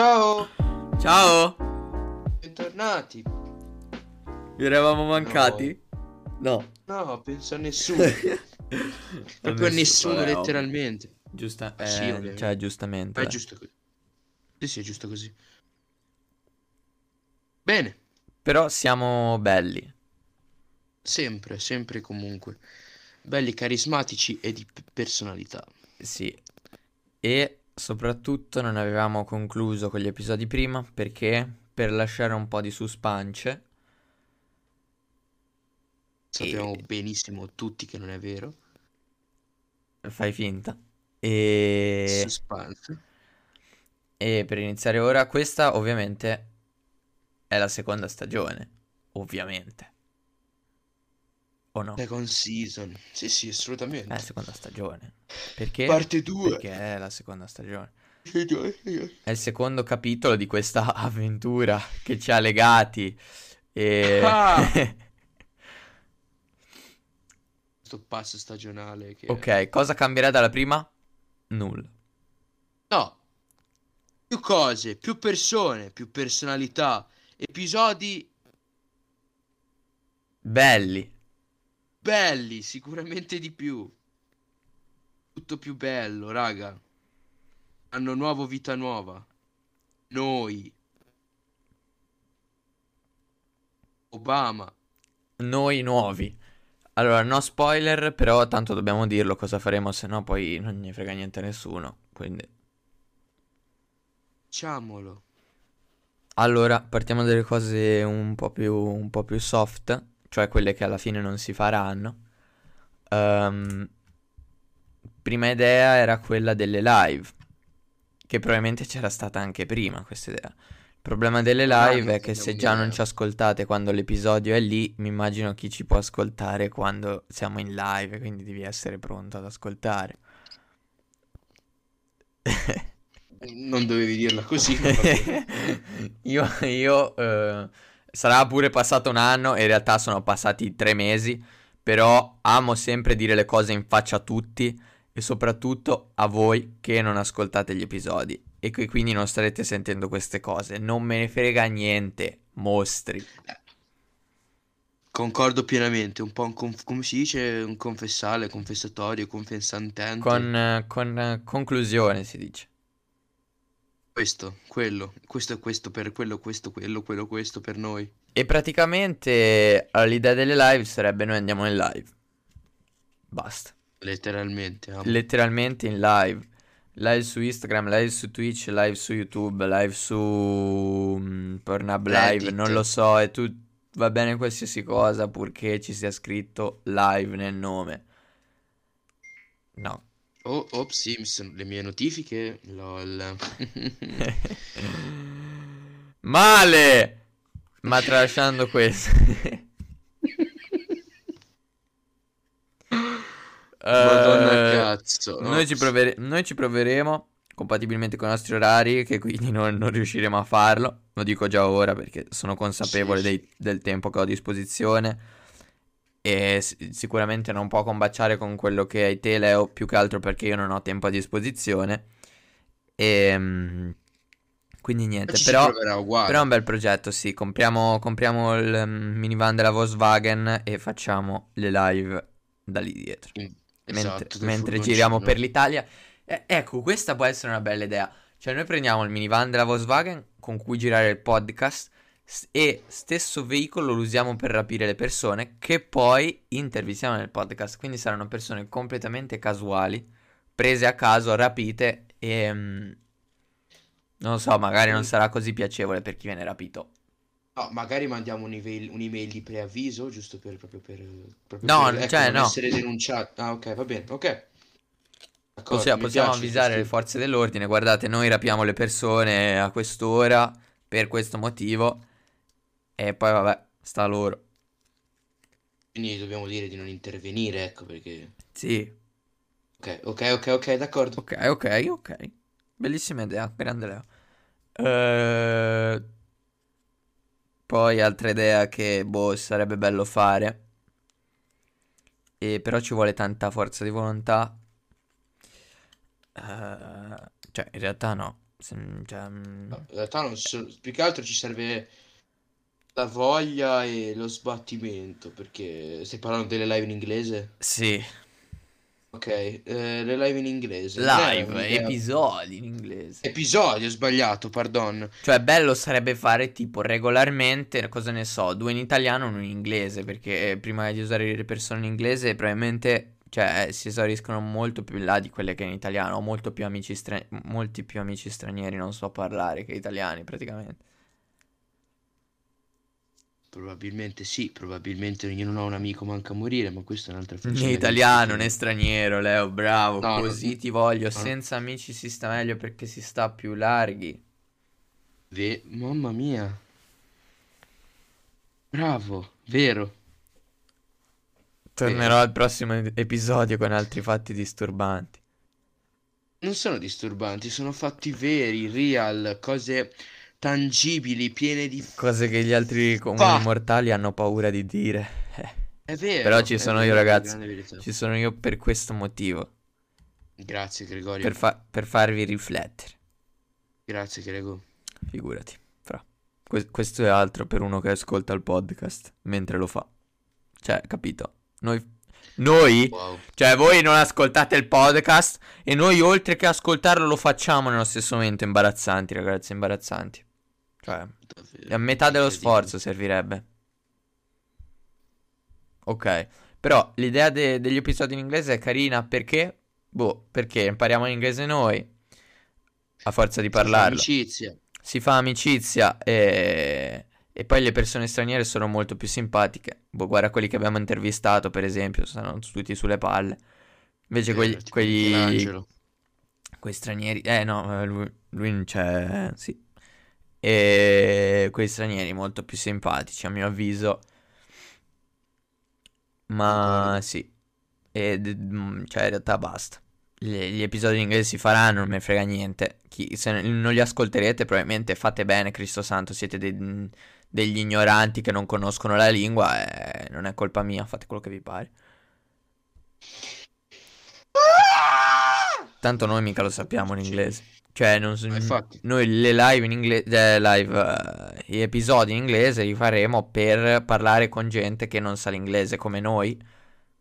Ciao, Ciao! bentornati. Vi eravamo mancati? No. No, penso a nessuno. Proprio a nessuno, vabbè, letteralmente. Giusta, Ah, sì, eh, ovviamente. cioè, giustamente. Ma è giusto così. Sì, sì, è giusto così. Bene, Però siamo belli. sempre, sempre e comunque. Belli, carismatici e di personalità. Sì. E soprattutto non avevamo concluso con gli episodi prima perché per lasciare un po' di suspense. Sappiamo E- benissimo tutti che non è vero. Fai finta. E... Suspense. e per iniziare ora, questa ovviamente è la seconda stagione. Ovviamente. O no? Second season. Sì, sì, È assolutamente. la seconda stagione. Perché? Parte 2. Perché è la seconda stagione. È il secondo capitolo di questa avventura che ci ha legati. E... Ah! Questo passo stagionale che... ok, cosa cambierà dalla prima? Nulla. No. Più cose, più persone, più personalità. Episodi Belli. Belli, sicuramente di più. Tutto più bello, raga. Anno nuovo, vita nuova. Noi. Obama. Noi nuovi. Allora, no spoiler, però tanto dobbiamo dirlo cosa faremo, se no poi non ne frega niente a nessuno. Quindi... Diciamolo. Allora, partiamo dalle cose un po' più, un po' più soft, cioè quelle che alla fine non si faranno. Ehm, prima idea era quella delle live, che probabilmente c'era stata anche prima questa idea. Il problema delle Ah, live non è che se già non ci ascoltate quando l'episodio è lì, mi immagino chi ci può ascoltare quando siamo in live, quindi devi essere pronto ad ascoltare. Non dovevi dirla così. Io, io eh, sarà pure passato un anno, in realtà sono passati tre mesi, però amo sempre dire le cose in faccia a tutti e soprattutto a voi che non ascoltate gli episodi e che quindi non starete sentendo queste cose. Non me ne frega niente, mostri. Concordo pienamente. Un po' un conf- come si dice? Un confessale, confessatorio, confessantente. Con, eh, con eh, conclusione si dice. Questo, quello, questo è questo per quello, questo, quello, quello, questo per noi. E praticamente l'idea delle live sarebbe noi andiamo in live. Basta. Letteralmente. amo. letteralmente in live. Live su Instagram, live su Twitch, live su YouTube, live su mm, Pornhub Live, Reddit. non lo so, e tu va bene qualsiasi cosa purché ci sia scritto live nel nome. No. Oh, ops, Simpson, le mie notifiche, lol. Male! Ma tralasciando questo. Madonna Eh, cazzo. Noi ci, provere- noi ci proveremo compatibilmente con i nostri orari, che quindi non, non riusciremo a farlo. Lo dico già ora perché sono consapevole Sì, sì. dei- del tempo che ho a disposizione. E sicuramente non può combaciare con quello che hai te, Leo, più che altro perché io non ho tempo a disposizione. E quindi niente, però, però è un bel progetto, sì. Compriamo, compriamo il mm, minivan della Volkswagen e facciamo le live da lì dietro In- mentre, esatto, mentre giriamo per l'Italia. Eh, ecco, questa può essere una bella idea. Cioè, noi prendiamo il minivan della Volkswagen con cui girare il podcast e stesso veicolo lo usiamo per rapire le persone che poi intervistiamo nel podcast. Quindi saranno persone completamente casuali, prese a caso, rapite e... mm, non so, magari non sarà così piacevole per chi viene rapito. No, magari mandiamo un'email, un'email di preavviso, giusto per, proprio per, proprio No, per, ecco, cioè, non no. essere denunciati. Ah, ok, va bene, ok. D'accordo, Possiamo, avvisare le questo- forze dell'ordine, guardate, noi rapiamo le persone a quest'ora per questo motivo e poi vabbè, sta loro. Quindi dobbiamo dire di non intervenire, ecco, perché... Sì, Ok, ok, ok, ok, d'accordo. ok, ok, ok. Bellissima idea, grande Leo. Eh, Poi altra idea che, boh, sarebbe bello fare, e però ci vuole tanta forza di volontà. Eh, Cioè, in realtà no. Se- cioè, mm, No, in realtà non so- più che altro ci serve la voglia e lo sbattimento, perché stai parlando delle live in inglese? sì, Ok, eh, le live in inglese. live, episodi in inglese. Episodio, ho sbagliato, pardon. Cioè, bello sarebbe fare tipo regolarmente, cosa ne so, due in italiano e uno in inglese, perché eh, prima di usare le persone in inglese probabilmente, cioè, eh, si esauriscono molto più in là di quelle che in italiano, ho molto più amici stra- molti più amici stranieri non so parlare che italiani praticamente. Probabilmente sì, probabilmente io non ho un amico manca a morire, ma questa è un'altra Né funzione. italiano né straniero, Leo, bravo, No, così no. ti voglio, No. senza amici si sta meglio perché si sta più larghi. Ve- Mamma mia. Bravo, vero. Tornerò al prossimo episodio con altri fatti disturbanti. Non sono disturbanti, sono fatti veri, real, cose tangibili, piene di... Cose che gli altri comuni mortali hanno paura di dire. Eh, È vero. Però ci sono vero, io, ragazzi. Ci sono io per questo motivo. Grazie Gregorio, Per, fa- per farvi riflettere. grazie Grego. Figurati. Fra. Que- questo è altro per uno che ascolta il podcast mentre lo fa. Cioè, capito? Noi, noi, Wow, cioè voi non ascoltate il podcast e noi oltre che ascoltarlo lo facciamo nello stesso momento. Imbarazzanti, ragazzi, imbarazzanti. Cioè, a metà dello incredibile. sforzo servirebbe. Ok, però l'idea de- degli episodi in inglese è carina perché? Boh, perché impariamo l'inglese noi a forza di Si fa parlarlo. Amicizia. Si fa amicizia e... e poi le persone straniere sono molto più simpatiche. Boh, guarda quelli che abbiamo intervistato, per esempio, stanno tutti sulle palle. Invece tipo quegli, Michelangelo. quei stranieri, eh no, eh, lui, lui non c'è, sì. E quei stranieri molto più simpatici, a mio avviso. Ma sì, e, mm, cioè in realtà basta. Gli, gli episodi in inglese si faranno, non me frega niente. Chi- se non li ascolterete, probabilmente fate bene, Cristo Santo, siete dei- degli ignoranti che non conoscono la lingua e non è colpa mia, fate quello che vi pare. Tanto noi mica lo sappiamo in inglese. Cioè, non infatti. noi le live in inglese, live, eh, gli episodi in inglese li faremo per parlare con gente che non sa l'inglese come noi.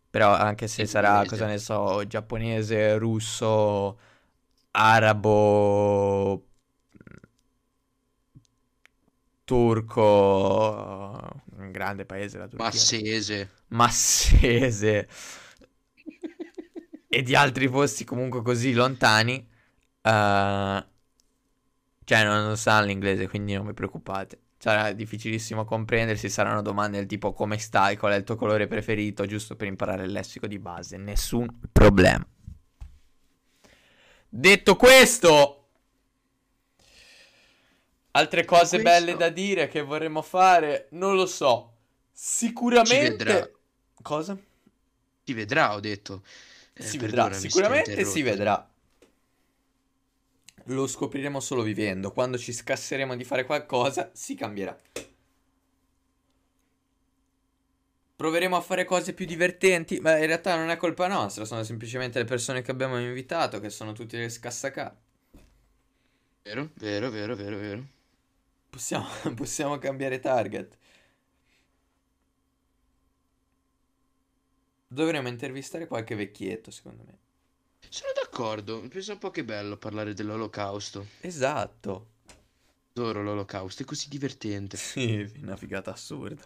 Però anche se In sarà, inglese. cosa ne so, giapponese, russo, arabo, turco, un grande paese la Turchia. Massese. Massese e di altri posti comunque così lontani, eh, cioè non, non sanno l'inglese, quindi non vi preoccupate. Sarà difficilissimo comprendersi, saranno domande del tipo come stai, qual è il tuo colore preferito, giusto per imparare il lessico di base, nessun problema. Detto questo, altre cose belle da dire che vorremmo fare, non lo so. Sicuramente... Cosa? Si vedrà, ho detto. Eh, si vedrà, sicuramente si vedrà. Lo scopriremo solo vivendo. Quando ci scasseremo di fare qualcosa, si cambierà. Proveremo a fare cose più divertenti, ma in realtà non è colpa nostra, sono semplicemente le persone che abbiamo invitato che sono tutte le scassacà. Vero, vero, vero, vero, vero. Possiamo, possiamo cambiare target. Dovremmo intervistare qualche vecchietto, secondo me. Sono d'accordo, penso un po' che bello parlare dell'olocausto. Esatto. Adoro l'olocausto, è così divertente, Sì, una figata assurda.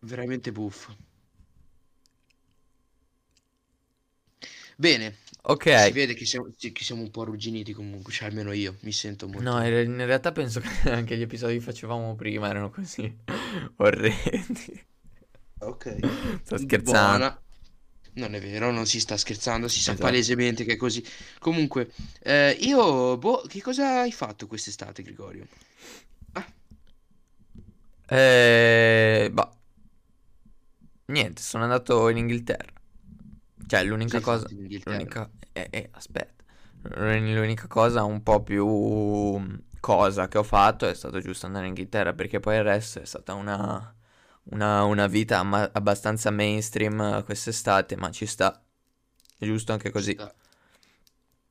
veramente buffo. Bene, si Ok. vede che siamo, che siamo un po' arrugginiti comunque, cioè almeno io mi sento molto... No, in realtà penso che anche gli episodi che facevamo prima erano così orrendi. Ok. Sto scherzando. Buona. Non è vero, non si sta scherzando, si sa Esatto. palesemente che è così. Comunque, eh, io, boh, che cosa hai fatto quest'estate, Gregorio? Eh, bah. Niente, sono andato in Inghilterra. Cioè, l'unica Cosa hai cosa... in? L'unica... Eh, eh, aspetta. L'unica cosa un po' più mm, cosa che ho fatto è stato giusto andare in Inghilterra perché poi il resto è stata una, una, una vita amma- abbastanza mainstream eh, quest'estate, ma ci sta. È giusto anche così. Sta-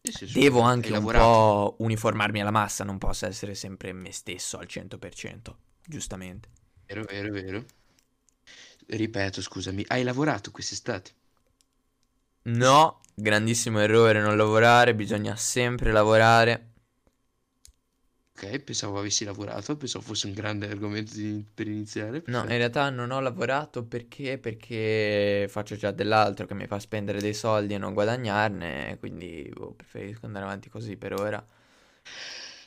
Sì, sì, Devo anche un po' uniformarmi alla massa, non posso essere sempre me stesso al 100%, giustamente. Vero, vero, vero. Ripeto, scusami, hai lavorato quest'estate? No, grandissimo errore non lavorare, bisogna sempre lavorare. Ok, pensavo avessi lavorato, pensavo fosse un grande argomento di- per iniziare. No, in Perfetto. realtà non ho lavorato perché? Perché faccio già dell'altro che mi fa spendere dei soldi e non guadagnarne, quindi boh, preferisco andare avanti così per ora.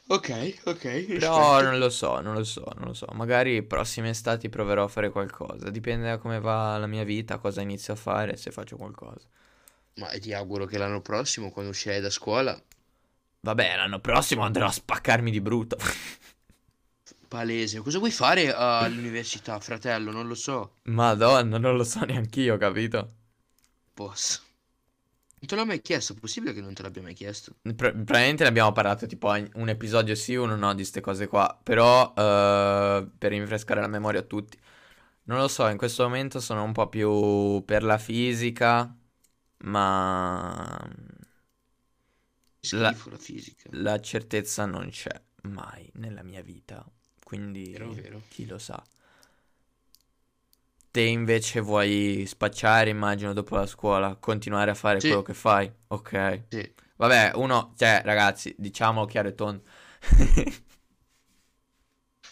Ok, ok, Però rispetto. non lo so, non lo so, non lo so. Magari prossime estati proverò a fare qualcosa. Dipende da come va la mia vita, cosa inizio a fare, se faccio qualcosa. Ma ti auguro che l'anno prossimo, quando uscirai da scuola, Vabbè, l'anno prossimo andrò a spaccarmi di brutto. palese. Cosa vuoi fare all'università, fratello? Non lo so. Madonna, non lo so neanch'io, capito? Posso. Non te l'ho mai chiesto, è possibile che non te l'abbia mai chiesto? Pro- probabilmente ne abbiamo parlato tipo un episodio sì, uno no di queste cose qua. Però eh, per rinfrescare la memoria a tutti. Non lo so, in questo momento sono un po' più per la fisica, ma la, Schifo la fisica. la certezza non c'è mai nella mia vita. Quindi Vero, vero. chi lo sa. Te invece vuoi spacciare, immagino, dopo la scuola, continuare a fare quello Sì, che fai? Ok. sì. Vabbè, uno, cioè, ragazzi, diciamolo chiaro e tondo.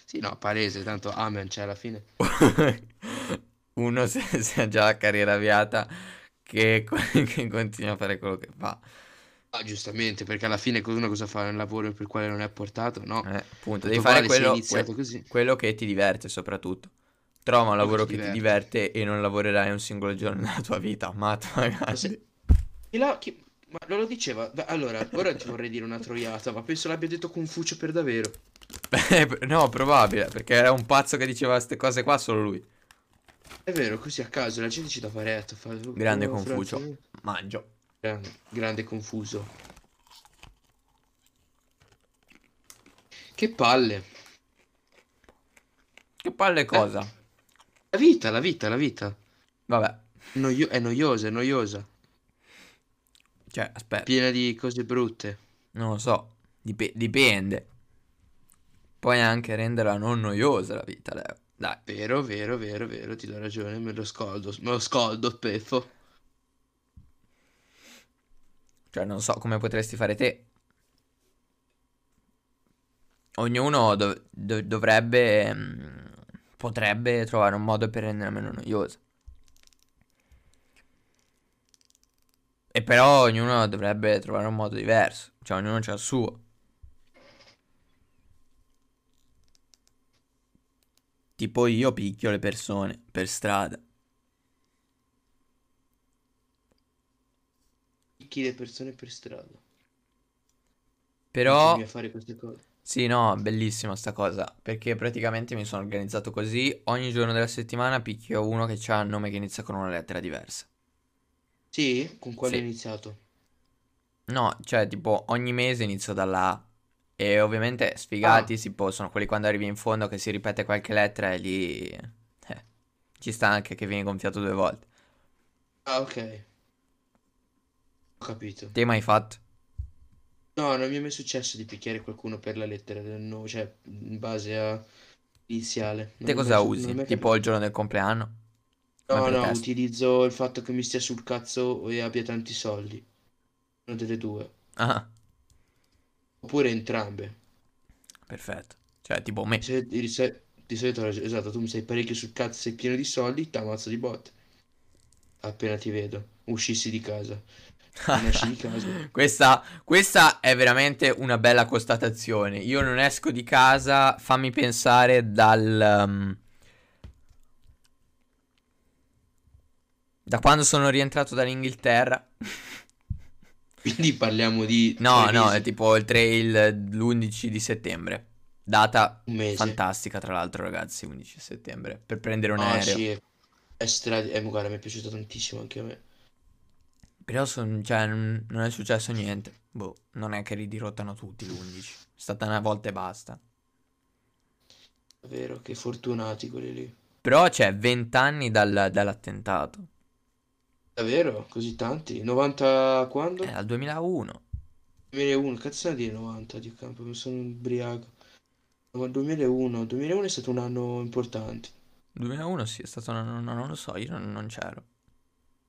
Sì, no, palese, tanto amen c'è alla fine. Uno se, se ha già la carriera avviata che, che continua a fare quello che fa. Ah, giustamente, perché alla fine uno cosa fa? Un lavoro per il quale non è portato? No. Eh, appunto, devi fare quello, que- così. quello che ti diverte soprattutto. Trova un lavoro ti che ti diverte. e non lavorerai un singolo giorno nella tua vita, Mahatma Ma se... Chi la- chi- Ma non lo diceva? Beh, Allora, ora ti vorrei dire una troiata, ma penso l'abbia detto Confucio per davvero. Beh, no, probabile, perché era un pazzo che diceva queste cose qua, solo lui. È vero, così a caso, la gente ci dà paretto, fa... Grande Oh, Confucio. frate, Mangio. Grande, grande confuso. Che palle. Che palle Eh, cosa? la vita, la vita, la vita. Vabbè, Noio- è noiosa, è noiosa. cioè, aspetta, Piena di cose brutte. non lo so, Dip- dipende. Puoi anche renderla non noiosa la vita, Leo. Dai. Vero, vero, vero, vero, ti do ragione, me lo scoldo, me lo scoldo, Peffo. Cioè, non so come potresti fare te. Ognuno dov- dov- dovrebbe, mm, potrebbe trovare un modo per renderla meno noiosa. E però ognuno dovrebbe trovare un modo diverso. Cioè, ognuno c'ha il suo. Tipo io picchio le persone per strada. Chi le persone per strada. Però, Continui a fare queste cose. sì, no, bellissima sta cosa. Perché praticamente mi sono organizzato così. Ogni giorno della settimana picchio uno che ha il nome che inizia con una lettera diversa. Sì? Con quale hai Sì. iniziato? No, cioè, tipo, ogni mese inizio dalla A. E ovviamente sfigati Ah, si possono, quelli quando arrivi in fondo che si ripete qualche lettera e lì... eh, ci sta anche che vieni gonfiato due volte. ah, ok. Ho capito. Te mai fatto? No, non mi è mai successo di picchiare qualcuno per la lettera del nome, cioè in base a iniziale. Non Te mai, cosa è usi? mai Tipo il giorno del compleanno? No, no, pretesto? utilizzo il fatto che mi stia sul cazzo e abbia tanti soldi. Una delle due. Ah, Oppure entrambe. perfetto. Cioè, tipo me. Di solito, di se- di solito, esatto, tu mi sei parecchio sul cazzo, sei pieno di soldi, t'ammazzo di botte. Appena ti vedo. Uscissi di casa. Casa. Questa, questa è veramente una bella constatazione. Io non esco di casa, fammi pensare dal... um, da quando sono rientrato dall'Inghilterra. Quindi parliamo di No, no, è tipo il 3, il- l'11 di settembre. Data fantastica, tra l'altro, ragazzi, 11 settembre. Per prendere un Ah, aereo. sì, è, è stra... eh, guarda, mi è piaciuto tantissimo anche a me. Però son- cioè, non, è successo niente. Boh, non è che ridirottano tutti l'11. È stata una volta e basta. Davvero, che fortunati quelli lì. Però c'è 20 anni dal- dall'attentato. Davvero? Così tanti? 90 È quando? dal 2001. 2001, cazzo di 90 di campo, mi sono ubriaco. No, 2001, 2001 è stato un anno importante. 2001 sì, è stato un anno, no, non lo so, io non, non c'ero.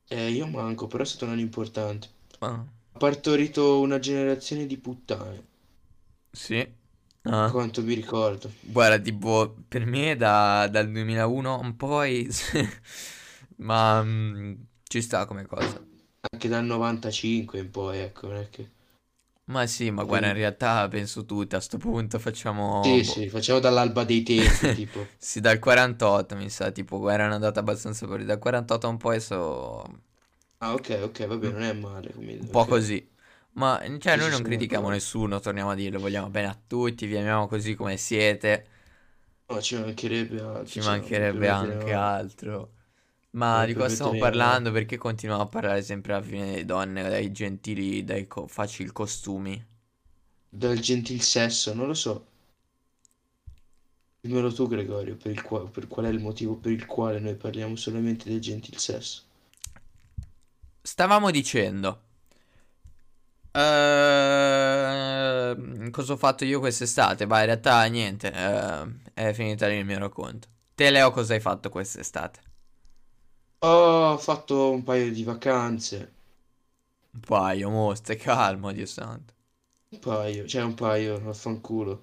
Eh, io manco, però è stato un anno importante. Ah, Ha partorito una generazione di puttane, sì. Ah. quanto mi ricordo. Guarda, tipo, per me da- dal 2001 in poi, ma mm, ci sta come cosa. Anche dal 95 in poi, ecco, non è che... Ma sì, ma guarda, in realtà penso tutti a sto punto facciamo, Sì, boh, sì, facciamo dall'alba dei tempi, tipo. sì, dal 48 mi sa, tipo, guarda, è una data abbastanza fuori, dal 48 in poi so Ah, ok, ok, vabbè, un non è male come... un po' Ok, così. Ma, cioè, sì, noi sì, non critichiamo d'accordo. nessuno, torniamo a dirlo, vogliamo bene a tutti, vi amiamo così come siete, No, ci mancherebbe altro, ci cioè, mancherebbe anche altro. Ma di cosa stiamo parlando? Perché continuiamo a parlare sempre alla fine delle donne, dai gentili, dai co- facili costumi? Dal gentil sesso, non lo so. Dimmelo tu, Gregorio, per il qua- per qual è il motivo per il quale noi parliamo solamente del gentil sesso. Stavamo dicendo, ehm, cosa ho fatto io quest'estate? Bah, in realtà niente, eh, è finita lì il mio racconto. Te, Leo, cosa hai fatto quest'estate? Ho fatto un paio di vacanze, Un paio, mo, stai calmo, Dio santo. un paio, cioè un paio, vaffanculo.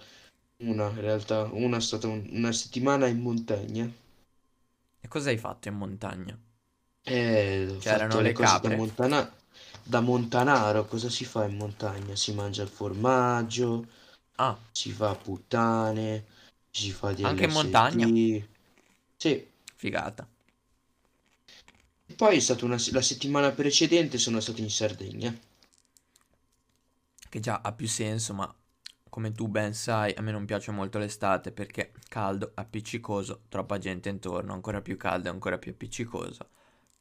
Una, in realtà, una è stata un- una settimana in montagna. E cosa hai fatto in montagna? E ho C'erano fatto le le cose da capre? montana- da montanaro. Cosa si fa in montagna? Si mangia il formaggio, Ah, si fa puttane, si fa anche in montagna? DLSD. Sì. Figata. Poi è stata una, la settimana precedente sono stato in Sardegna. Che già ha più senso, ma come tu ben sai, a me non piace molto l'estate perché caldo, appiccicoso, troppa gente intorno, ancora più caldo e ancora più appiccicoso.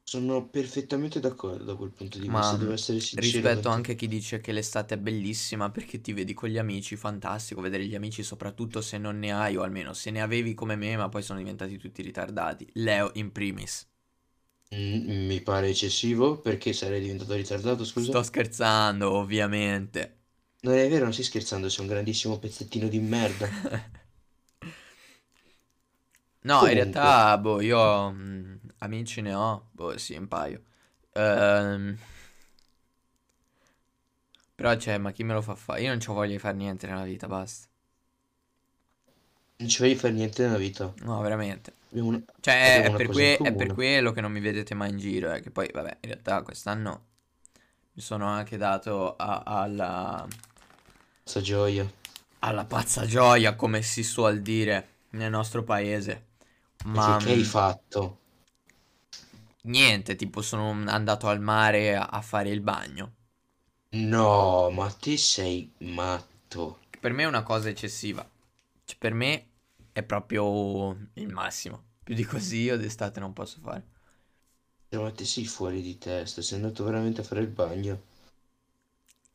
Sono perfettamente d'accordo da quel punto di Ma vista, devo essere sincero rispetto anche a chi dice che l'estate è bellissima perché ti vedi con gli amici, fantastico vedere gli amici, soprattutto se non ne hai, o almeno se ne avevi come me, ma poi sono diventati tutti ritardati. Leo in primis. Mm, mi pare eccessivo perché sarei diventato ritardato, scusa? Sto scherzando, ovviamente. Non è vero, non stai scherzando, sei un grandissimo pezzettino di merda. No, in Comunque, realtà, boh, io mh, amici ne ho, boh, sì, un paio. Ehm, però, cioè, ma chi me lo fa fare? Io non c'ho voglia di fare niente nella vita, basta. Non ci vai fare niente nella vita. No, veramente. Abbiamo una, Cioè, è, per que- è per quello che non mi vedete mai in giro, eh, che poi, vabbè, in realtà quest'anno mi sono anche dato a- alla, Questa gioia. alla pazza gioia, come si suol dire nel nostro paese. Ma che, hai fatto? niente, tipo sono andato al mare a a fare il bagno. No, ma te sei matto. Per me è una cosa eccessiva. Cioè, per me è proprio il massimo. Più di così io d'estate non posso fare. Cioè, Ma te sei fuori di testa, sei andato veramente a fare il bagno.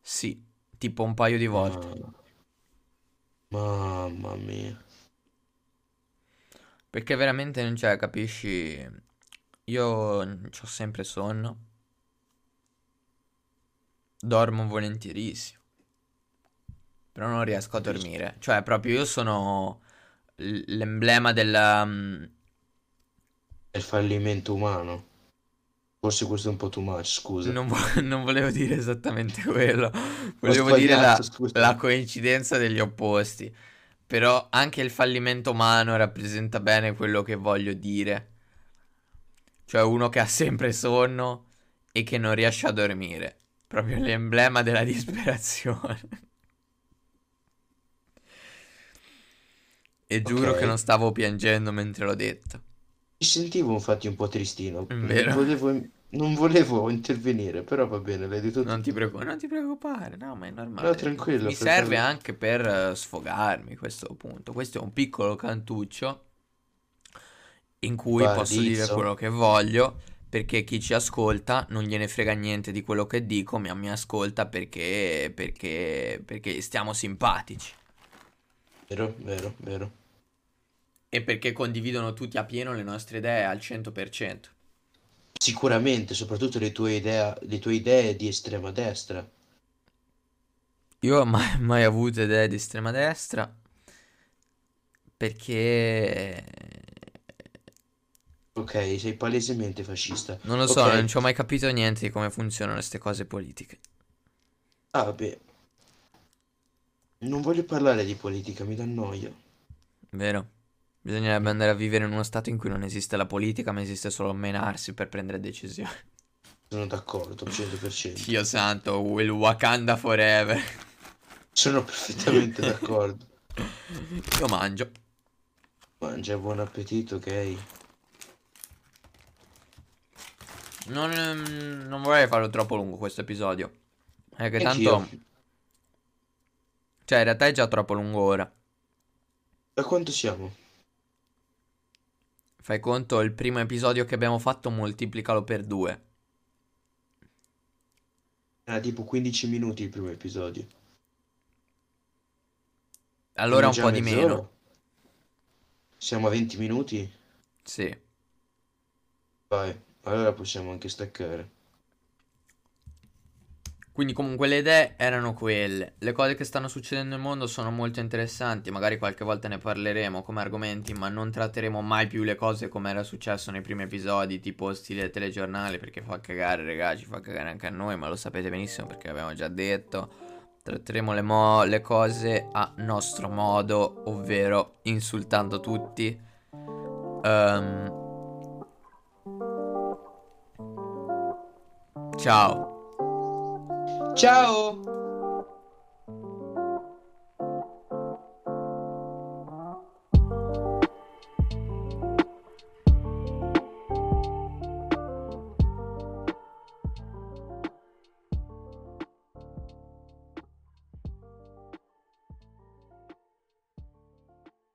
Sì, tipo un paio di volte. Ma... Mamma mia. Perché veramente non c'è, capisci? Io ho sempre sonno. Dormo volentierissimo. Però non riesco a dormire. Cioè, proprio io sono l'emblema della... È il fallimento umano. Forse questo è un po' too much, scusa. Non, vo- non volevo dire esattamente quello. Volevo dire la, la coincidenza degli opposti. Però anche il fallimento umano rappresenta bene quello che voglio dire. Cioè uno che ha sempre sonno e che non riesce a dormire. Proprio l'emblema della disperazione. E giuro che non stavo piangendo mentre l'ho detto. Mi sentivo infatti un po' tristino. È Non vero? volevo, non volevo intervenire, però va bene, l'hai detto Non ti preoccu- non ti preoccupare, no, ma è No, normale. tranquillo, Mi serve fratello. anche per eh, sfogarmi questo punto. Questo è un piccolo cantuccio in cui posso dire quello che voglio, perché chi ci ascolta non gliene frega niente di quello che dico, ma mi ascolta perché, perché, perché stiamo simpatici Vero, vero, vero. E perché condividono tutti a pieno le nostre idee al 100%. Sicuramente, soprattutto le tue idee, le tue idee di estrema destra. Io ho mai, mai avuto idee di estrema destra perché Ok, sei palesemente fascista. non lo so, Ok. non ci ho mai capito niente di come funzionano queste cose politiche. Ah, vabbè. Non voglio parlare di politica, mi dà noia. Vero? Bisognerebbe andare a vivere in uno stato in cui non esiste la politica, ma esiste solo menarsi per prendere decisioni. Sono d'accordo, 100%. Dio santo, will Wakanda forever. Sono perfettamente d'accordo. Io mangio. Mangia, buon appetito, ok? Non, ehm, non vorrei farlo troppo lungo questo episodio. È che tanto... Anch'io. Cioè, in realtà è già troppo lungo ora. Da quanto siamo? Fai conto, il primo episodio che abbiamo fatto moltiplicalo per due. Era tipo 15 minuti il primo episodio. Allora un Quindi po' già di mezz'ora? meno. Siamo a 20 minuti? Sì. Vai, allora possiamo anche staccare. Quindi comunque le idee erano quelle. Le cose che stanno succedendo nel mondo sono molto interessanti, magari qualche volta ne parleremo come argomenti, ma non tratteremo mai più le cose come era successo nei primi episodi, tipo stile telegiornale, perché fa cagare, ragazzi, fa cagare anche a noi, ma lo sapete benissimo perché l'abbiamo già detto. Tratteremo le, mo- le cose a nostro modo, ovvero insultando tutti. Ehm, Ciao. Ciao!